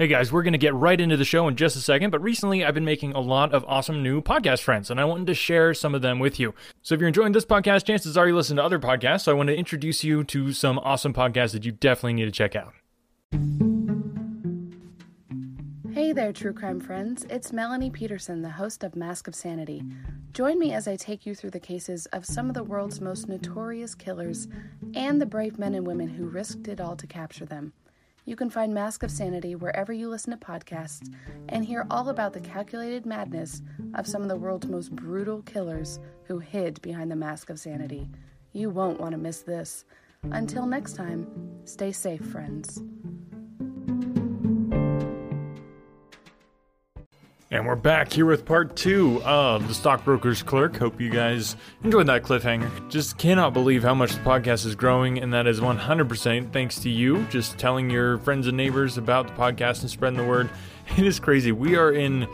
Hey guys, we're going to get right into the show in just a second, but recently I've been making a lot of awesome new podcast friends, and I wanted to share some of them with you. So if you're enjoying this podcast, chances are you listen to other podcasts, so I want to introduce you to some awesome podcasts that you definitely need to check out. Hey there, true crime friends. It's Melanie Peterson, the host of Mask of Sanity. Join me as I take you through the cases of some of the world's most notorious killers and the brave men and women who risked it all to capture them. You can find Mask of Sanity wherever you listen to podcasts and hear all about the calculated madness of some of the world's most brutal killers who hid behind the mask of sanity. You won't want to miss this. Until next time, stay safe, friends. And we're back here with part two of The Stockbroker's Clerk. Hope you guys enjoyed that cliffhanger. Just cannot believe how much the podcast is growing, and that is 100% thanks to you just telling your friends and neighbors about the podcast and spreading the word. It is crazy. We are in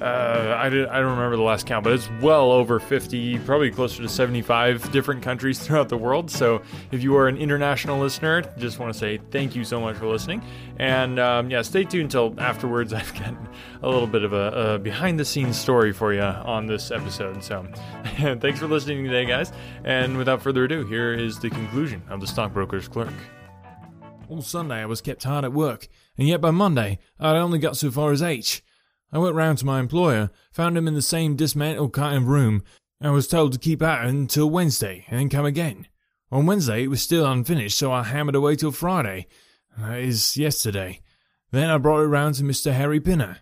uh, I, did, I don't remember the last count, but it's well over 50, probably closer to 75 different countries throughout the world. So if you are an international listener, just want to say thank you so much for listening. And um, yeah, stay tuned until afterwards. I've got a little bit of a, a behind the scenes story for you on this episode. So thanks for listening today, guys. And without further ado, here is the conclusion of The Stockbroker's Clerk. All Sunday I was kept hard at work, and yet by Monday I'd only got so far as H. I went round to my employer, found him in the same dismantled kind of room, and was told to keep at it until Wednesday and then come again. On Wednesday it was still unfinished, so I hammered away till Friday. That is yesterday. Then I brought it round to Mr. Harry Pinner.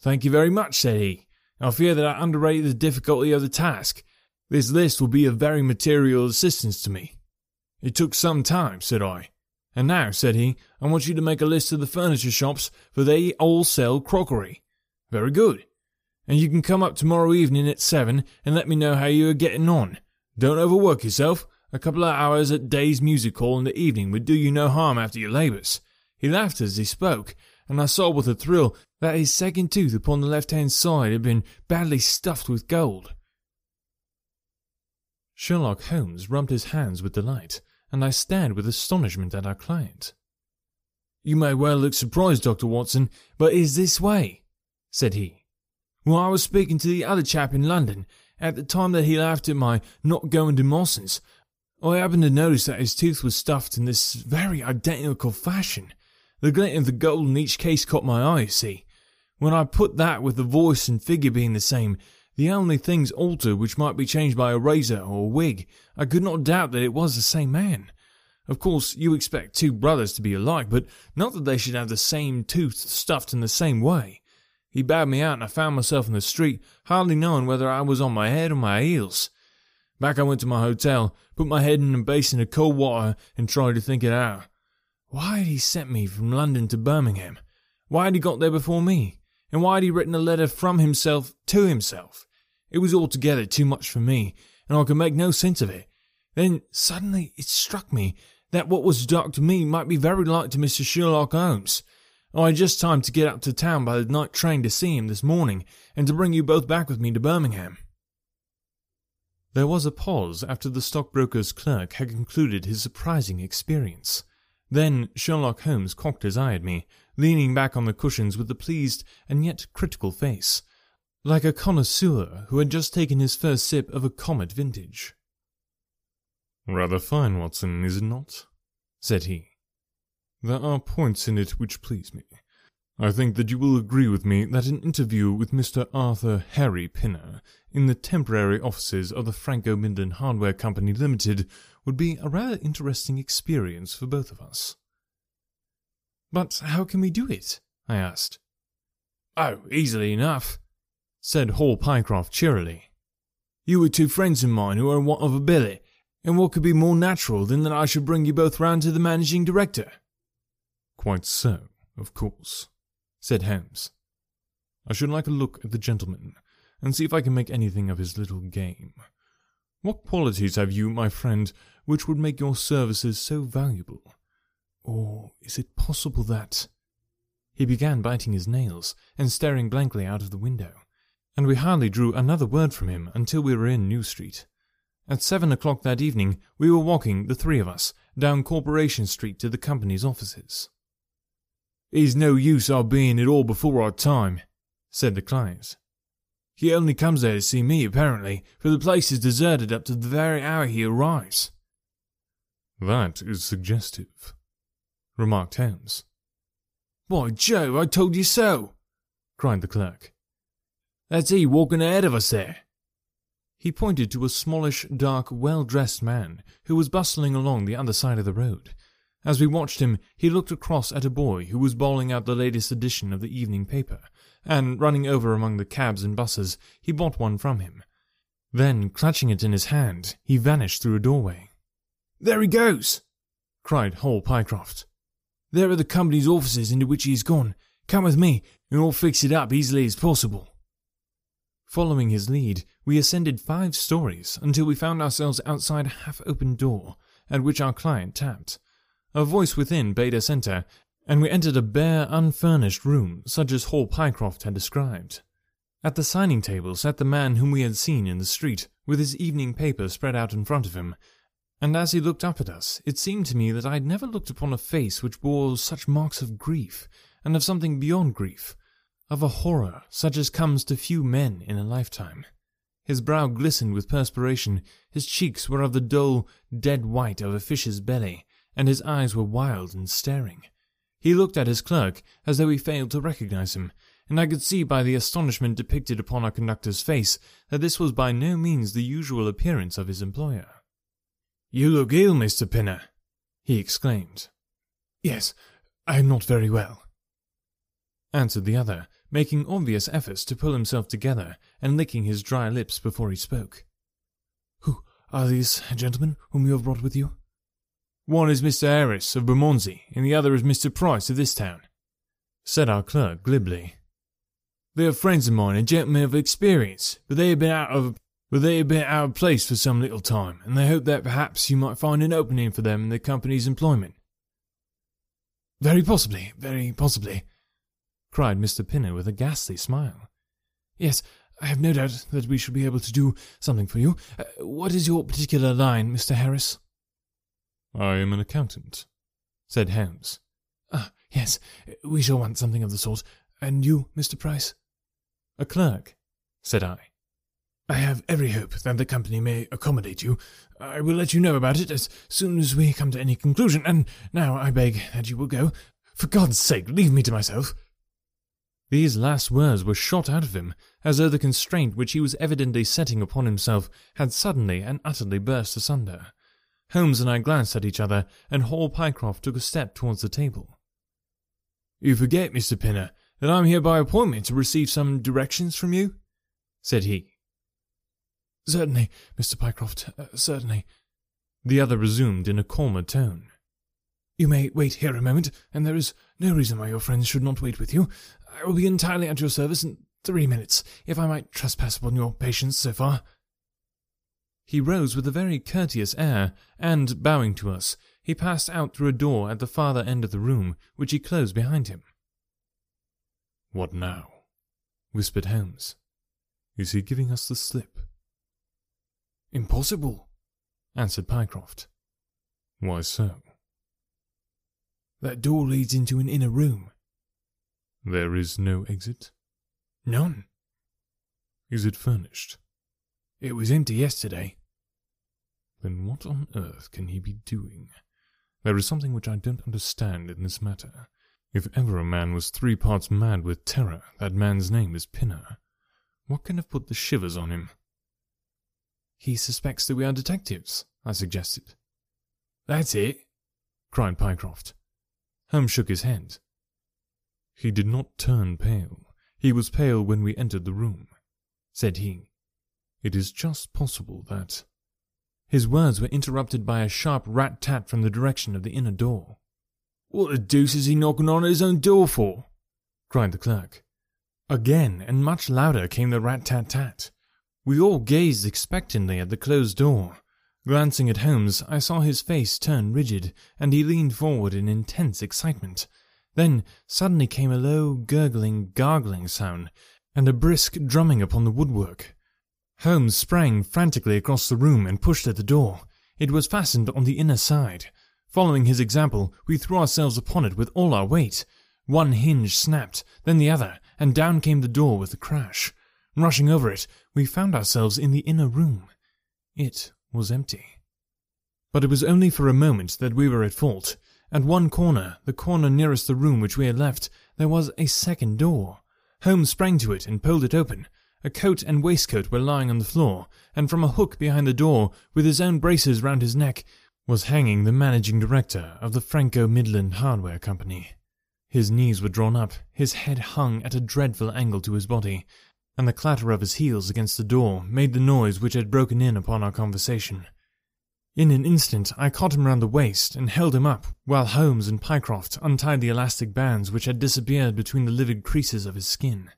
Thank you very much, said he. I fear that I underrated the difficulty of the task. This list will be of very material assistance to me. It took some time, said I. And now, said he, I want you to make a list of the furniture shops, for they all sell crockery. Very good. And you can come up tomorrow evening at seven and let me know how you are getting on. Don't overwork yourself. A couple of hours at Day's music hall in the evening would do you no harm after your labours. He laughed as he spoke, and I saw with a thrill that his second tooth upon the left hand side had been badly stuffed with gold. Sherlock Holmes rubbed his hands with delight, and I stared with astonishment at our client. You may well look surprised, Dr. Watson, but it is this way said he. Well, I was speaking to the other chap in London at the time that he laughed at my not going to Mawson's. I happened to notice that his tooth was stuffed in this very identical fashion. The glint of the gold in each case caught my eye, you see. When I put that with the voice and figure being the same, the only things altered which might be changed by a razor or a wig, I could not doubt that it was the same man. Of course, you expect two brothers to be alike, but not that they should have the same tooth stuffed in the same way. He bowed me out and I found myself in the street, hardly knowing whether I was on my head or my heels. Back I went to my hotel, put my head in a basin of cold water and tried to think it out. Why had he sent me from London to Birmingham? Why had he got there before me? And why had he written a letter from himself to himself? It was altogether too much for me, and I could make no sense of it. Then suddenly it struck me that what was dark to me might be very like to Mr. Sherlock Holmes. Oh, I had just time to get up to town by the night train to see him this morning, and to bring you both back with me to Birmingham. There was a pause after the stockbroker's clerk had concluded his surprising experience. Then Sherlock Holmes cocked his eye at me, leaning back on the cushions with a pleased and yet critical face, like a connoisseur who had just taken his first sip of a comet vintage. Rather fine, Watson, is it not? said he. There are points in it which please me. I think that you will agree with me that an interview with Mr. Arthur Harry Pinner in the temporary offices of the Franco Midland Hardware Company Limited would be a rather interesting experience for both of us. But how can we do it? I asked. Oh, easily enough, said Hall Pycroft cheerily. You were two friends of mine who are in want of a billet, and what could be more natural than that I should bring you both round to the managing director? Quite so, of course, said Holmes. I should like a look at the gentleman, and see if I can make anything of his little game. What qualities have you, my friend, which would make your services so valuable? Or is it possible that... He began biting his nails and staring blankly out of the window, and we hardly drew another word from him until we were in New Street. At seven o'clock that evening, we were walking, the three of us, down Corporation Street to the company's offices. It's no use our being at all before our time, said the clients. He only comes there to see me, apparently, for the place is deserted up to the very hour he arrives. That is suggestive, remarked Holmes. Why, Joe, I told you so, cried the clerk. That's he walking ahead of us there. He pointed to a smallish, dark, well dressed man who was bustling along the other side of the road. As we watched him, he looked across at a boy who was bawling out the latest edition of the evening paper, and running over among the cabs and buses, he bought one from him. Then, clutching it in his hand, he vanished through a doorway. There he goes! cried Hall Pycroft. There are the company's offices into which he has gone. Come with me, and we'll fix it up easily as possible. Following his lead, we ascended five stories until we found ourselves outside a half open door, at which our client tapped. A voice within bade us enter, and we entered a bare, unfurnished room such as Hall Pycroft had described. At the signing table sat the man whom we had seen in the street, with his evening paper spread out in front of him, and as he looked up at us, it seemed to me that I had never looked upon a face which bore such marks of grief, and of something beyond grief, of a horror such as comes to few men in a lifetime. His brow glistened with perspiration, his cheeks were of the dull, dead white of a fish's belly, and his eyes were wild and staring. He looked at his clerk as though he failed to recognize him, and I could see by the astonishment depicted upon our conductor's face that this was by no means the usual appearance of his employer. You look ill, Mr. Pinner, he exclaimed. Yes, I am not very well, answered the other, making obvious efforts to pull himself together and licking his dry lips before he spoke. Who are these gentlemen whom you have brought with you? One is Mr. Harris of Bermondsey, and the other is Mr. Price of this town, said our clerk glibly. They are friends of mine and gentlemen of experience, but they have been out of but they have been out of place for some little time, and they hope that perhaps you might find an opening for them in the company's employment. Very possibly, very possibly, cried Mr. Pinner with a ghastly smile. Yes, I have no doubt that we shall be able to do something for you. Uh, what is your particular line, Mr. Harris? I am an accountant, said Holmes. Ah, yes, we shall want something of the sort. And you, Mr. Price? A clerk, said I. I have every hope that the company may accommodate you. I will let you know about it as soon as we come to any conclusion, and now I beg that you will go. For God's sake, leave me to myself. These last words were shot out of him, as though the constraint which he was evidently setting upon himself had suddenly and utterly burst asunder. Holmes and I glanced at each other, and Hall Pycroft took a step towards the table. You forget, Mr. Pinner, that I am here by appointment to receive some directions from you, said he. Certainly, Mr. Pycroft, uh, certainly. The other resumed in a calmer tone. You may wait here a moment, and there is no reason why your friends should not wait with you. I will be entirely at your service in three minutes, if I might trespass upon your patience so far. He rose with a very courteous air, and, bowing to us, he passed out through a door at the farther end of the room, which he closed behind him. What now? whispered Holmes. Is he giving us the slip? Impossible, answered Pycroft. Why so? That door leads into an inner room, there is no exit? None. Is it furnished? It was empty yesterday. Then what on earth can he be doing? There is something which I don't understand in this matter. If ever a man was three parts mad with terror, that man's name is Pinner. What can have put the shivers on him? He suspects that we are detectives, I suggested. That's it, cried Pycroft. Holmes shook his head. He did not turn pale. He was pale when we entered the room, said he. It is just possible that. His words were interrupted by a sharp rat tat from the direction of the inner door. What the deuce is he knocking on his own door for? cried the clerk. Again and much louder came the rat tat tat. We all gazed expectantly at the closed door. Glancing at Holmes, I saw his face turn rigid, and he leaned forward in intense excitement. Then suddenly came a low, gurgling, gargling sound, and a brisk drumming upon the woodwork. Holmes sprang frantically across the room and pushed at the door. It was fastened on the inner side. Following his example, we threw ourselves upon it with all our weight. One hinge snapped, then the other, and down came the door with a crash. Rushing over it, we found ourselves in the inner room. It was empty. But it was only for a moment that we were at fault. At one corner, the corner nearest the room which we had left, there was a second door. Holmes sprang to it and pulled it open. A coat and waistcoat were lying on the floor, and from a hook behind the door, with his own braces round his neck, was hanging the managing director of the Franco Midland Hardware Company. His knees were drawn up, his head hung at a dreadful angle to his body, and the clatter of his heels against the door made the noise which had broken in upon our conversation. In an instant I caught him round the waist and held him up, while Holmes and Pycroft untied the elastic bands which had disappeared between the livid creases of his skin.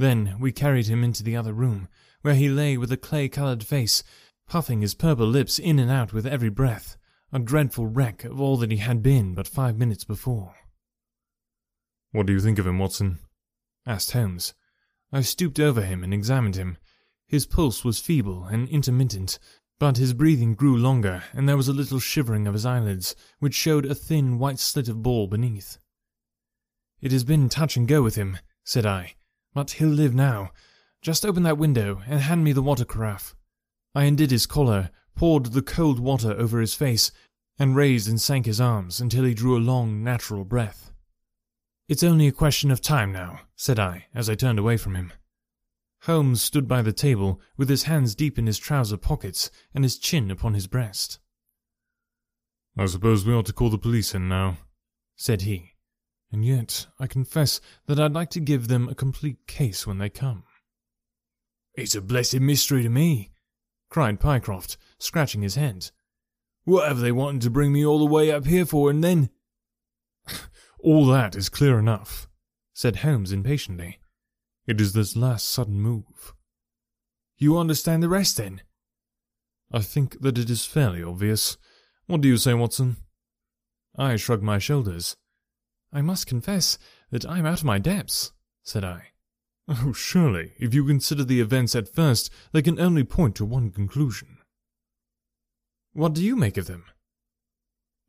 Then we carried him into the other room, where he lay with a clay-coloured face, puffing his purple lips in and out with every breath, a dreadful wreck of all that he had been but five minutes before. What do you think of him, Watson? asked Holmes. I stooped over him and examined him. His pulse was feeble and intermittent, but his breathing grew longer, and there was a little shivering of his eyelids, which showed a thin white slit of ball beneath. It has been touch and go with him, said I, but he'll live now. Just open that window and hand me the water carafe. I undid his collar, poured the cold water over his face, and raised and sank his arms until he drew a long, natural breath. It's only a question of time now, said I, as I turned away from him. Holmes stood by the table, with his hands deep in his trouser pockets and his chin upon his breast. I suppose we ought to call the police in now, said he. And yet, I confess that I'd like to give them a complete case when they come. It's a blessed mystery to me, cried Pycroft, scratching his head. What have they wanted to bring me all the way up here for, and then all that is clear enough, said Holmes impatiently. It is this last sudden move. You understand the rest, then? I think that it is fairly obvious. What do you say, Watson? I shrugged my shoulders. I must confess that I am out of my depths, said I. Oh, surely, if you consider the events at first, they can only point to one conclusion. What do you make of them?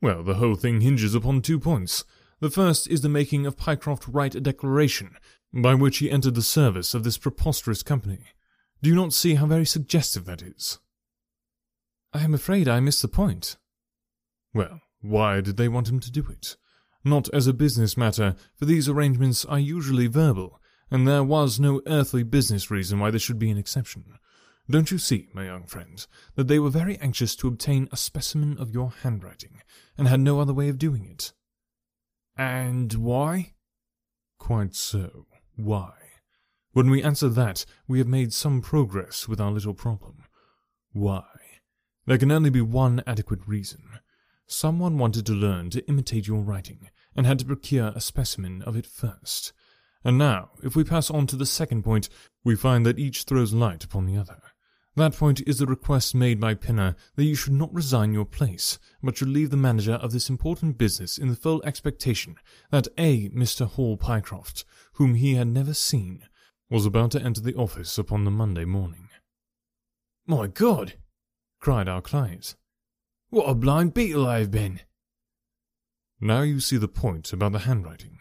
Well, the whole thing hinges upon two points. The first is the making of Pycroft write a declaration, by which he entered the service of this preposterous company. Do you not see how very suggestive that is? I am afraid I missed the point. Well, why did they want him to do it? Not as a business matter, for these arrangements are usually verbal, and there was no earthly business reason why there should be an exception. Don't you see, my young friend, that they were very anxious to obtain a specimen of your handwriting, and had no other way of doing it? And why? Quite so. Why? When we answer that, we have made some progress with our little problem. Why? There can only be one adequate reason. Someone wanted to learn to imitate your writing, and had to procure a specimen of it first. And now, if we pass on to the second point, we find that each throws light upon the other. That point is the request made by Pinner that you should not resign your place, but should leave the manager of this important business in the full expectation that A. Mr. Hall Pycroft, whom he had never seen, was about to enter the office upon the Monday morning. My God! cried our client. What a blind beetle I have been! Now you see the point about the handwriting.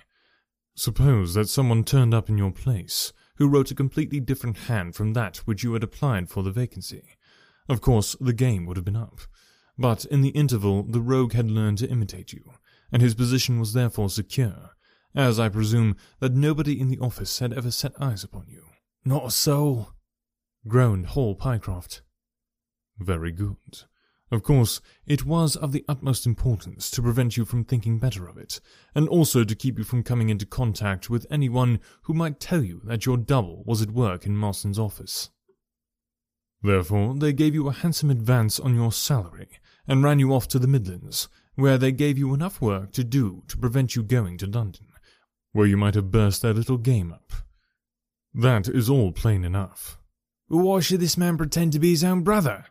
Suppose that someone turned up in your place who wrote a completely different hand from that which you had applied for the vacancy. Of course, the game would have been up. But in the interval, the rogue had learned to imitate you, and his position was therefore secure, as I presume that nobody in the office had ever set eyes upon you. Not a soul, groaned Hall Pycroft. Very good. Of course, it was of the utmost importance to prevent you from thinking better of it, and also to keep you from coming into contact with anyone who might tell you that your double was at work in Mawson's office. Therefore, they gave you a handsome advance on your salary, and ran you off to the Midlands, where they gave you enough work to do to prevent you going to London, where you might have burst their little game up. That is all plain enough. Why should this man pretend to be his own brother?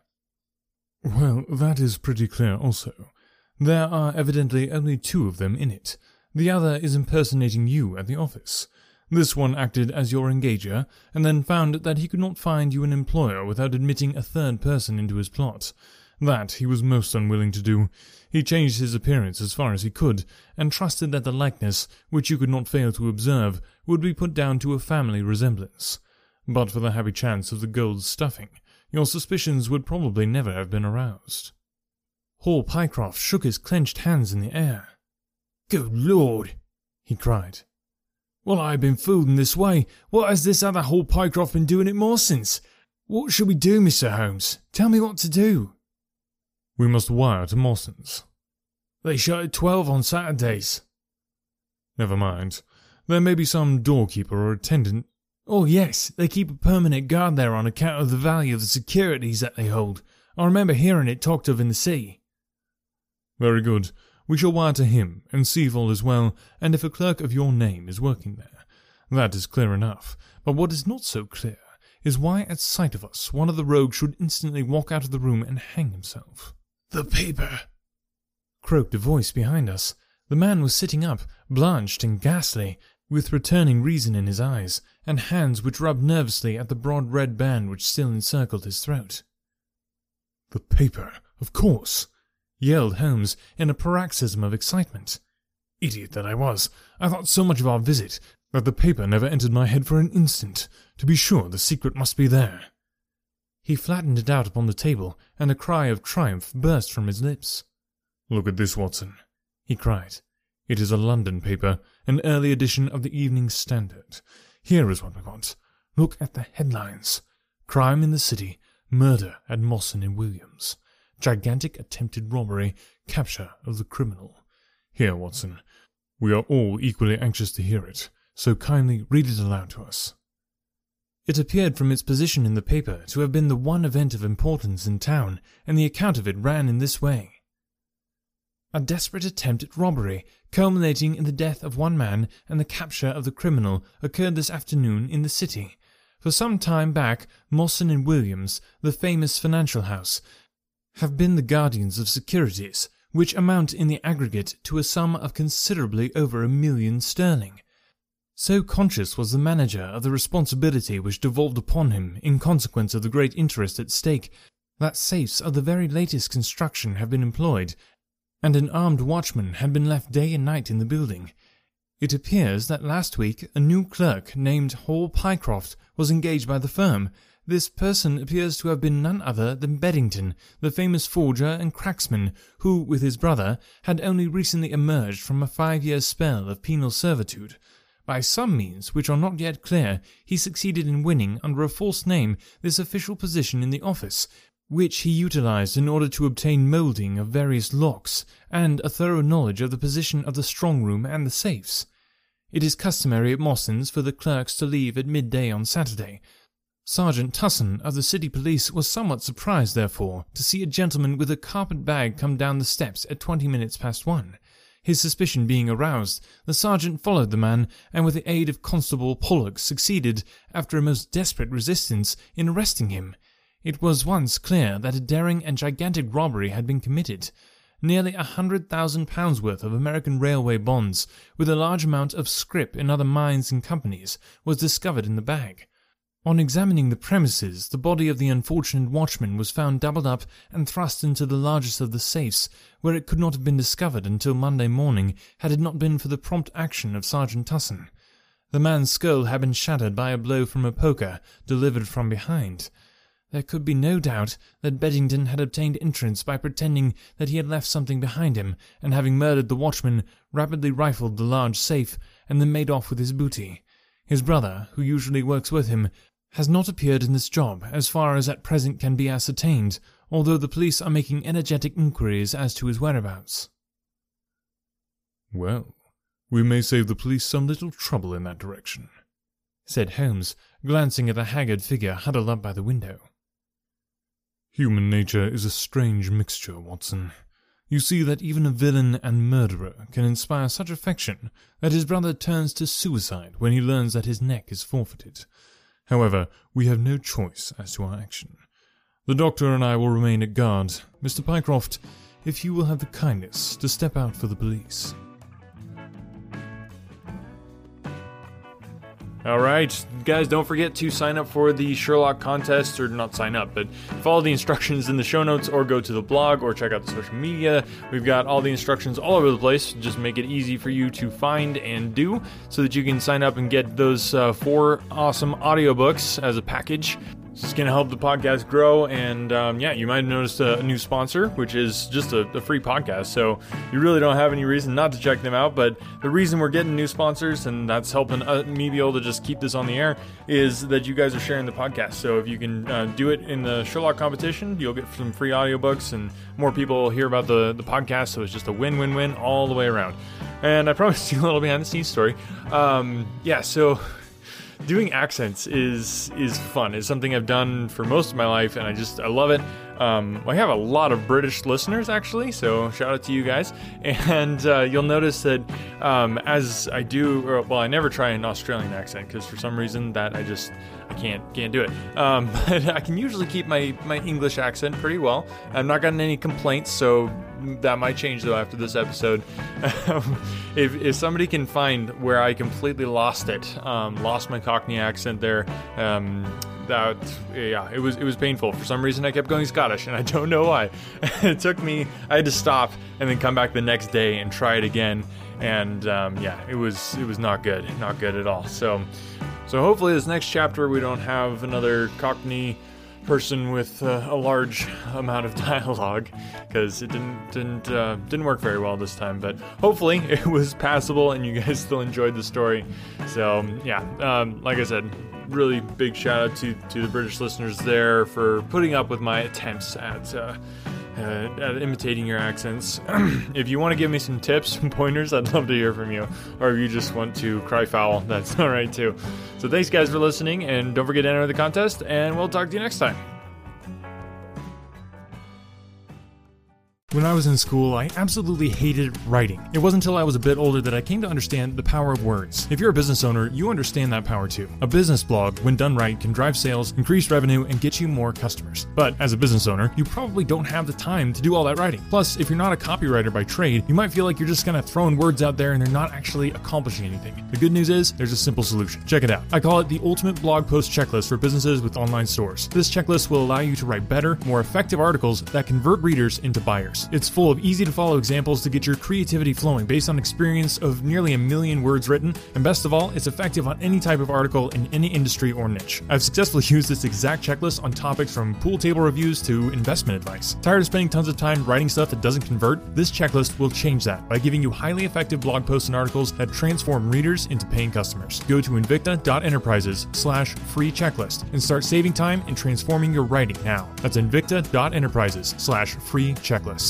Well, that is pretty clear also. There are evidently only two of them in it. The other is impersonating you at the office. This one acted as your engager, and then found that he could not find you an employer without admitting a third person into his plot. That he was most unwilling to do. He changed his appearance as far as he could, and trusted that the likeness, which you could not fail to observe, would be put down to a family resemblance. But for the happy chance of the gold stuffing, your suspicions would probably never have been aroused. Hall Pycroft shook his clenched hands in the air. Good Lord, he cried. Well, I have been fooled in this way. What has this other Hall Pycroft been doing at Mawson's? What shall we do, Mr. Holmes? Tell me what to do. We must wire to Mawson's. They shut at twelve on Saturdays. Never mind. There may be some doorkeeper or attendant. Oh, yes, they keep a permanent guard there on account of the value of the securities that they hold. I remember hearing it talked of in the city. Very good. We shall wire to him and see if all is well, and if a clerk of your name is working there. That is clear enough. But what is not so clear is why, at sight of us, one of the rogues should instantly walk out of the room and hang himself. The paper! croaked a voice behind us. The man was sitting up, blanched and ghastly, with returning reason in his eyes, and hands which rubbed nervously at the broad red band which still encircled his throat. The paper, of course, yelled Holmes in a paroxysm of excitement. Idiot that I was! I thought so much of our visit that the paper never entered my head for an instant. To be sure, the secret must be there. He flattened it out upon the table, and a cry of triumph burst from his lips. Look at this, Watson, he cried. It is a London paper, an early edition of the Evening Standard. Here is what we want. Look at the headlines. Crime in the City, murder at Mawson and Williams gigantic attempted robbery, capture of the criminal. Here, Watson, we are all equally anxious to hear it, so kindly read it aloud to us. It appeared from its position in the paper to have been the one event of importance in town, and the account of it ran in this way. A desperate attempt at robbery, culminating in the death of one man and the capture of the criminal, occurred this afternoon in the city. For some time back, Mawson and Williams, the famous financial house, have been the guardians of securities, which amount in the aggregate to a sum of considerably over a million sterling. So conscious was the manager of the responsibility which devolved upon him in consequence of the great interest at stake, that safes of the very latest construction have been employed, and an armed watchman had been left day and night in the building. It appears that last week a new clerk named Hall Pycroft was engaged by the firm, this person appears to have been none other than Beddington, the famous forger and cracksman, who, with his brother, had only recently emerged from a five years' spell of penal servitude. By some means, which are not yet clear, he succeeded in winning, under a false name, this official position in the office, which he utilized in order to obtain moulding of various locks, and a thorough knowledge of the position of the strong room and the safes. It is customary at Mawson's for the clerks to leave at midday on Saturday, Sergeant Tuson of the city police was somewhat surprised, therefore, to see a gentleman with a carpet bag come down the steps at twenty minutes past one. His suspicion being aroused, the sergeant followed the man, and with the aid of Constable Pollock succeeded, after a most desperate resistance, in arresting him. It was once clear that a daring and gigantic robbery had been committed. Nearly a hundred thousand pounds worth of American railway bonds, with a large amount of scrip in other mines and companies, was discovered in the bag. On examining the premises, the body of the unfortunate watchman was found doubled up and thrust into the largest of the safes, where it could not have been discovered until Monday morning had it not been for the prompt action of Sergeant Tuson. The man's skull had been shattered by a blow from a poker delivered from behind. There could be no doubt that Beddington had obtained entrance by pretending that he had left something behind him, and having murdered the watchman, rapidly rifled the large safe, and then made off with his booty. His brother, who usually works with him, has not appeared in this job as far as at present can be ascertained, although the police are making energetic inquiries as to his whereabouts. Well, we may save the police some little trouble in that direction, said Holmes, glancing at the haggard figure huddled up by the window. Human nature is a strange mixture, Watson. You see that even a villain and murderer can inspire such affection that his brother turns to suicide when he learns that his neck is forfeited, However, we have no choice as to our action. The doctor and I will remain at guard. Mr. Pycroft, if you will have the kindness to step out for the police. All right, guys, don't forget to sign up for the Sherlock contest, or not sign up, but follow the instructions in the show notes, or go to the blog, or check out the social media. We've got all the instructions all over the place. Just make it easy for you to find and do so that you can sign up and get those uh, four awesome audiobooks as a package. It's going to help the podcast grow. And um, yeah, you might have noticed a, new sponsor, which is just a, a, free podcast. So you really don't have any reason not to check them out. But the reason we're getting new sponsors, and that's helping uh, me be able to just keep this on the air, is that you guys are sharing the podcast. So if you can uh, do it in the Sherlock competition, you'll get some free audiobooks and more people will hear about the, the podcast. So it's just a win win win all the way around. And I promised you a little behind the scenes story. Um, yeah, so doing accents is is fun. It's something I've done for most of my life, and I just I love it. Um, I have a lot of British listeners actually, so shout out to you guys. And uh, you'll notice that um, as I do, or, well, I never try an Australian accent because for some reason that I just I can't can't do it. Um, but I can usually keep my my English accent pretty well. I've not gotten any complaints, so that might change though after this episode. if if somebody can find where I completely lost it, um, lost my Cockney accent there. Um, that yeah, it was it was painful. For some reason, I kept going Scottish, and I don't know why. it took me. I had to stop and then come back the next day and try it again. And um, yeah, it was it was not good, not good at all. So so hopefully, this next chapter we don't have another Cockney person with uh, a large amount of dialogue because it didn't didn't uh, didn't work very well this time. But hopefully it was passable and you guys still enjoyed the story. So yeah, um, like I said, really big shout out to, to the British listeners there for putting up with my attempts at, uh, uh, at imitating your accents. if you want to give me some tips and pointers, I'd love to hear from you. Or if you just want to cry foul, that's alright too. So thanks guys for listening, and don't forget to enter the contest, and we'll talk to you next time. When I was in school, I absolutely hated writing. It wasn't until I was a bit older that I came to understand the power of words. If you're a business owner, you understand that power too. A business blog, when done right, can drive sales, increase revenue, and get you more customers. But as a business owner, you probably don't have the time to do all that writing. Plus, if you're not a copywriter by trade, you might feel like you're just kind of throwing words out there and they're not actually accomplishing anything. The good news is, there's a simple solution. Check it out. I call it the ultimate blog post checklist for businesses with online stores. This checklist will allow you to write better, more effective articles that convert readers into buyers. It's full of easy to follow examples to get your creativity flowing based on experience of nearly a million words written, and best of all, it's effective on any type of article in any industry or niche. I've successfully used this exact checklist on topics from pool table reviews to investment advice. Tired of spending tons of time writing stuff that doesn't convert? This checklist will change that by giving you highly effective blog posts and articles that transform readers into paying customers. Go to invicta.enterprises slash free checklist and start saving time and transforming your writing now. That's invicta.enterprises slash free checklist.